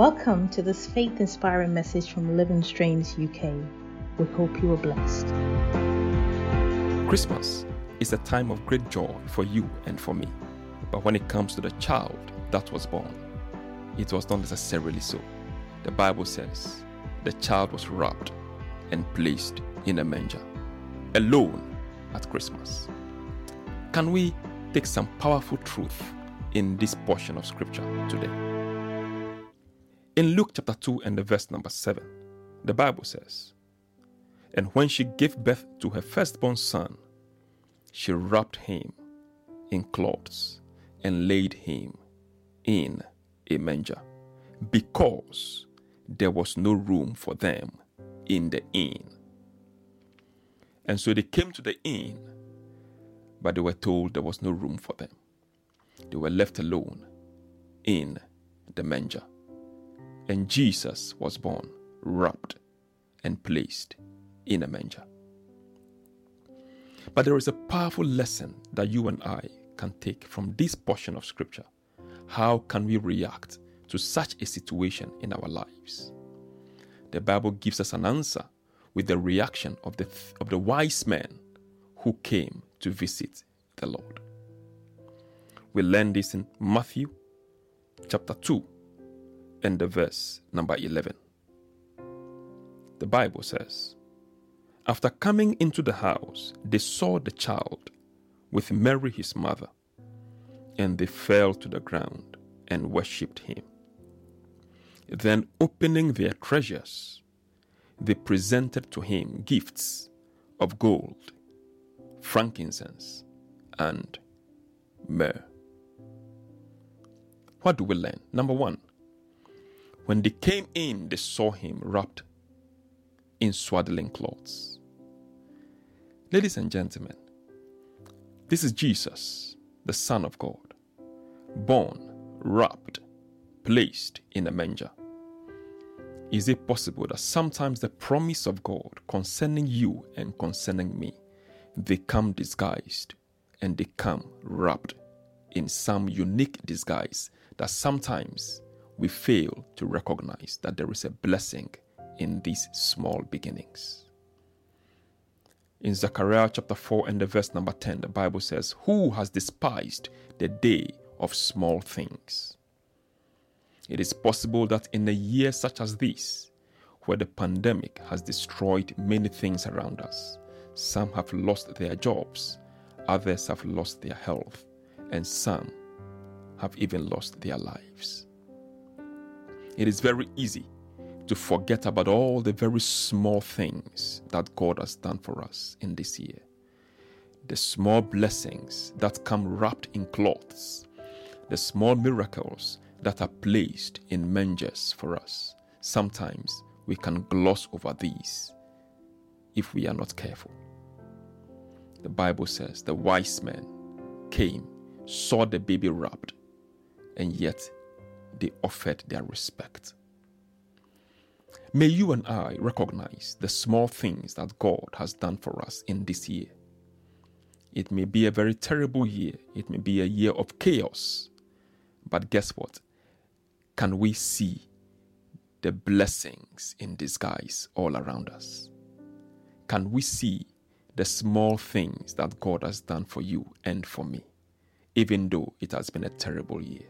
Welcome to this faith inspiring message from Living Streams UK. We hope you are blessed. Christmas is a time of great joy for you and for me. But when it comes to the child that was born, it was not necessarily so. The Bible says the child was wrapped and placed in a manger, alone at Christmas. Can we take some powerful truth in this portion of scripture today? In Luke chapter 2 and the verse number 7, the Bible says, And when she gave birth to her firstborn son, she wrapped him in cloths and laid him in a manger, because there was no room for them in the inn. And so they came to the inn, but they were told there was no room for them. They were left alone in the manger. And Jesus was born, wrapped, and placed in a manger. But there is a powerful lesson that you and I can take from this portion of Scripture. How can we react to such a situation in our lives? The Bible gives us an answer with the reaction of the, of the wise men who came to visit the Lord. We learn this in Matthew chapter 2 and the verse number 11. The Bible says, After coming into the house, they saw the child with Mary his mother, and they fell to the ground and worshipped him. Then, opening their treasures, they presented to him gifts of gold, frankincense, and myrrh. What do we learn? Number one, when they came in, they saw him wrapped in swaddling clothes. Ladies and gentlemen, this is Jesus, the Son of God, born, wrapped, placed in a manger. Is it possible that sometimes the promise of God concerning you and concerning me, they come disguised and they come wrapped in some unique disguise that sometimes we fail to recognize that there is a blessing in these small beginnings. In Zechariah chapter 4 and the verse number 10, the Bible says, Who has despised the day of small things? It is possible that in a year such as this, where the pandemic has destroyed many things around us, some have lost their jobs, others have lost their health, and some have even lost their lives. It is very easy to forget about all the very small things that God has done for us in this year. The small blessings that come wrapped in cloths, the small miracles that are placed in mangers for us. Sometimes we can gloss over these if we are not careful. The Bible says the wise men came, saw the baby wrapped, and yet they offered their respect. May you and I recognize the small things that God has done for us in this year. It may be a very terrible year, it may be a year of chaos, but guess what? Can we see the blessings in disguise all around us? Can we see the small things that God has done for you and for me, even though it has been a terrible year?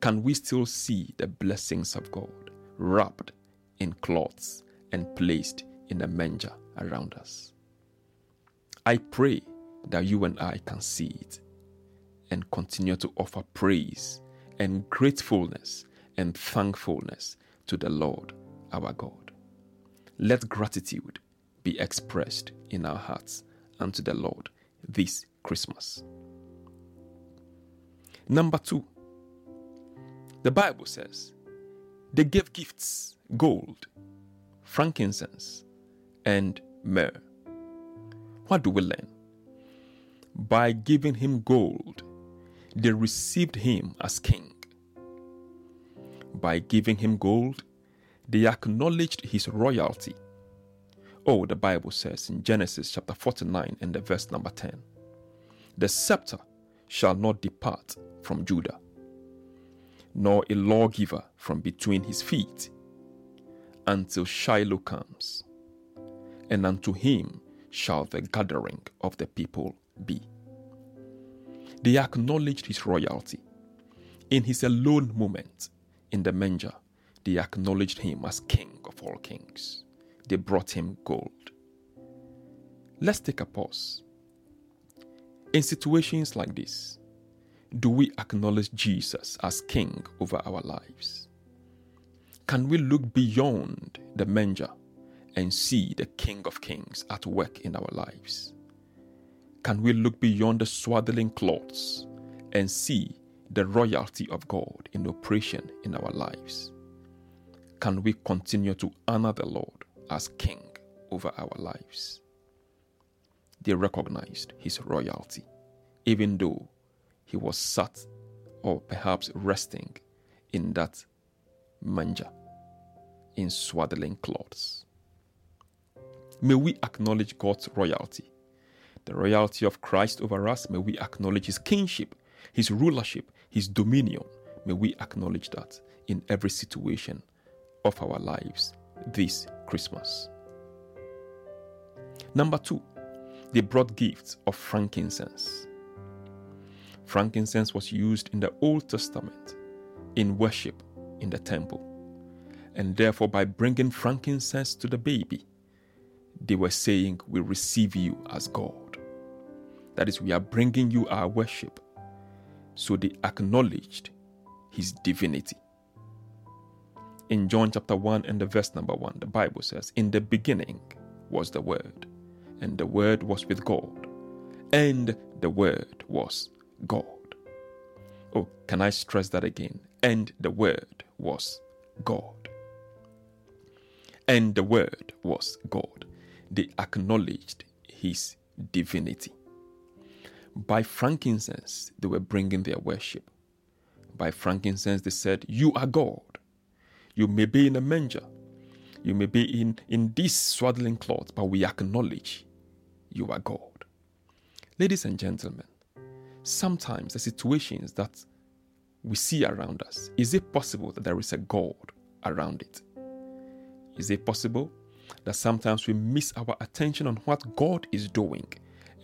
Can we still see the blessings of God wrapped in cloths and placed in a manger around us? I pray that you and I can see it and continue to offer praise and gratefulness and thankfulness to the Lord our God. Let gratitude be expressed in our hearts unto the Lord this Christmas. Number two, the Bible says they gave gifts gold, frankincense, and myrrh. What do we learn? By giving him gold, they received him as king. By giving him gold, they acknowledged his royalty. Oh, the Bible says in Genesis chapter 49 and the verse number 10 The scepter shall not depart from Judah nor a lawgiver from between his feet, until Shiloh comes, and unto him shall the gathering of the people be. They acknowledged his royalty. In his alone moment in the manger, they acknowledged him as King of all kings. They brought him gold. Let's take a pause. In situations like this, do we acknowledge Jesus as King over our lives? Can we look beyond the manger and see the King of Kings at work in our lives? Can we look beyond the swaddling cloths and see the royalty of God in operation in our lives? Can we continue to honor the Lord as King over our lives? They recognized his royalty, even though he was sat or perhaps resting in that manger in swaddling cloths. May we acknowledge God's royalty, the royalty of Christ over us. May we acknowledge his kingship, his rulership, his dominion. May we acknowledge that in every situation of our lives this Christmas. Number two, they brought gifts of frankincense. Frankincense was used in the Old Testament in worship in the temple. And therefore, by bringing frankincense to the baby, they were saying, We receive you as God. That is, we are bringing you our worship. So they acknowledged his divinity. In John chapter 1 and the verse number 1, the Bible says, In the beginning was the Word, and the Word was with God, and the Word was God. Oh, can I stress that again? And the Word was God. And the Word was God. They acknowledged His divinity. By frankincense, they were bringing their worship. By frankincense, they said, You are God. You may be in a manger. You may be in, in this swaddling cloth, but we acknowledge you are God. Ladies and gentlemen, sometimes the situations that we see around us, is it possible that there is a God around it? Is it possible that sometimes we miss our attention on what God is doing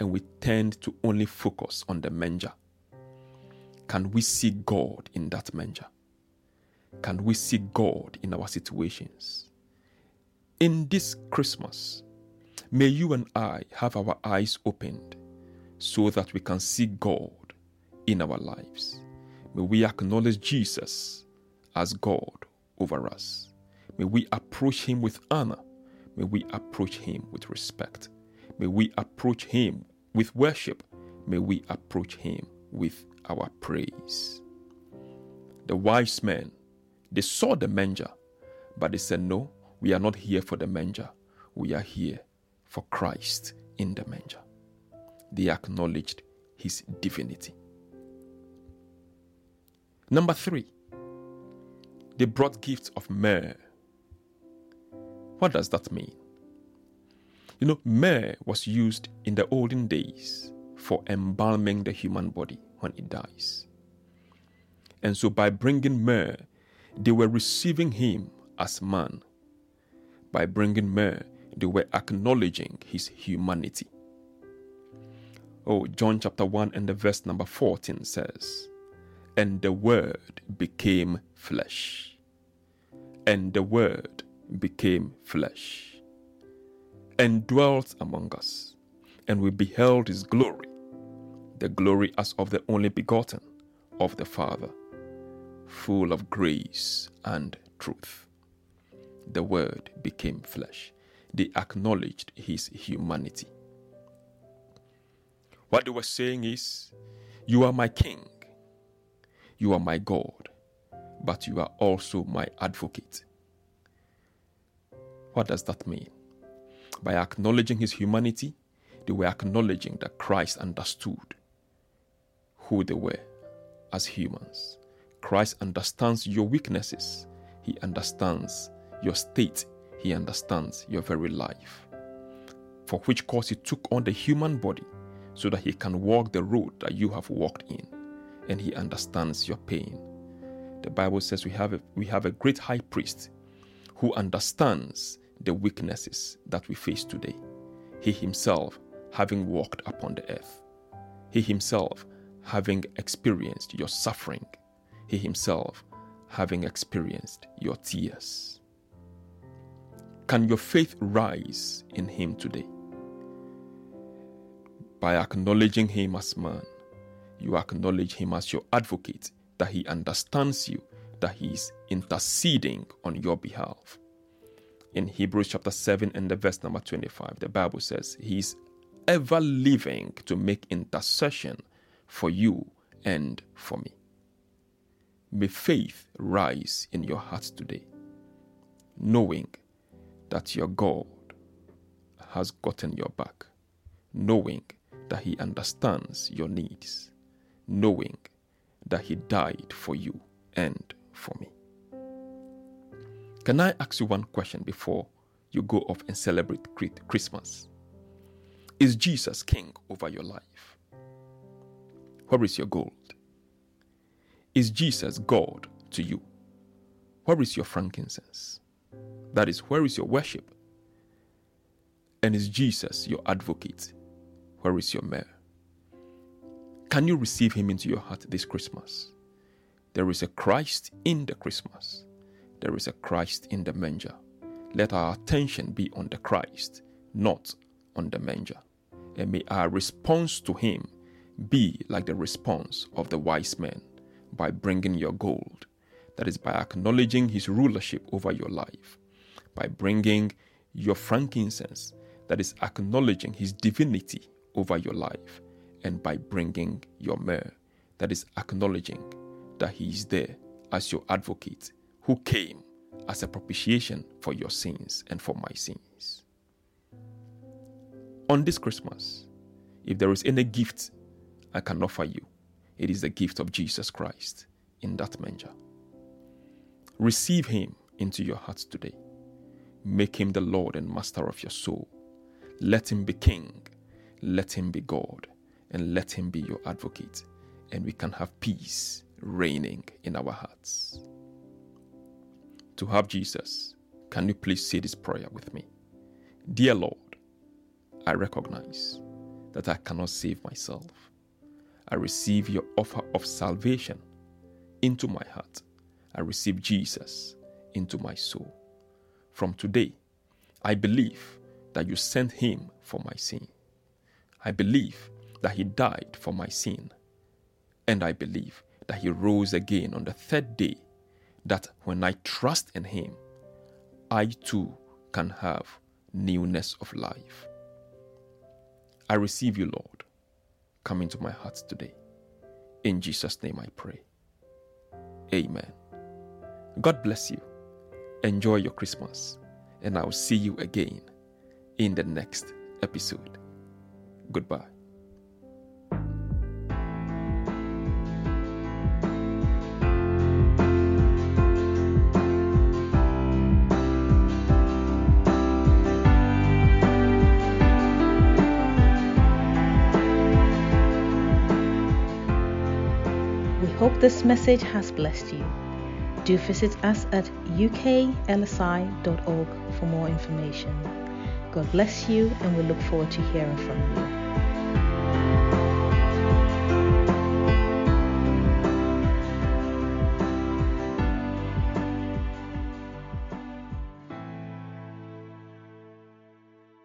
and we tend to only focus on the manger? Can we see God in that manger? can we see God in our situations? In this Christmas, may you and I have our eyes opened so that we can see God in our lives. May we acknowledge Jesus as God over us. May we approach Him with honor. May we approach Him with respect. May we approach Him with worship. May we approach Him with our praise. The wise men they saw the manger, but they said, No, we are not here for the manger. We are here for Christ in the manger. They acknowledged his divinity. Number three, they brought gifts of myrrh. What does that mean? You know, myrrh was used in the olden days for embalming the human body when it dies. And so, by bringing myrrh, they were receiving him as man. By bringing myrrh, they were acknowledging his humanity. Oh, John chapter 1 and the verse number 14 says, And the Word became flesh. And the Word became flesh. And dwelt among us. And we beheld his glory, the glory as of the only begotten of the Father full of grace and truth. The Word became flesh. They acknowledged his humanity. What they were saying is, You are my King, you are my God, but you are also my advocate. What does that mean? By acknowledging his humanity, they were acknowledging that Christ understood who they were as humans Christ understands your weaknesses, He understands your state, He understands your very life. For which cause He took on the human body so that He can walk the road that you have walked in, and He understands your pain. The Bible says we have a, we have a great high priest who understands the weaknesses that we face today. He himself having walked upon the earth. He himself having experienced your suffering. He himself having experienced your tears. Can your faith rise in him today? By acknowledging him as man, you acknowledge him as your advocate, that he understands you, that he is interceding on your behalf. In Hebrews chapter 7 and the verse number 25, the Bible says, He is ever living to make intercession for you and for me. May faith rise in your hearts today, knowing that your God has gotten your back, knowing that He understands your needs, knowing that He died for you and for me. Can I ask you one question before you go off and celebrate Christmas? Is Jesus king over your life? Where is your gold? Is Jesus God to you? Where is your frankincense? That is, where is your worship? And is Jesus your advocate? Where is your myrrh? Can you receive him into your heart this Christmas? There is a Christ in the Christmas. There is a Christ in the manger. Let our attention be on the Christ, not on the manger. And may our response to him be like the response of the wise men by bringing your gold. That is by acknowledging his rulership over your life, by bringing your frankincense, that is acknowledging his divinity over your life, and by bringing your myrrh, that is acknowledging that he is there as your advocate who came as a propitiation for your sins and for my sins. On this Christmas, if there is any gift I can offer you, it is the gift of Jesus Christ in that manger. Receive him into your heart today. Make him the Lord and Master of your soul. Let him be King. Let him be God. And let him be your advocate. And we can have peace reigning in our hearts. To have Jesus, can you please say this prayer with me? Dear Lord, I recognize that I cannot save myself. I receive your offer of salvation into my heart. I receive Jesus into my soul. From today, I believe that you sent him for my sin. I believe that he died for my sin. And I believe that he rose again on the third day, that when I trust in him, I too can have newness of life. I receive you, Lord come into my heart today. In Jesus' name I pray. Amen. God bless you. Enjoy your Christmas, and I'll see you again in the next episode. Goodbye. We hope this message has blessed you. Do visit us at uklsi.org for more information. God bless you, and we look forward to hearing from you.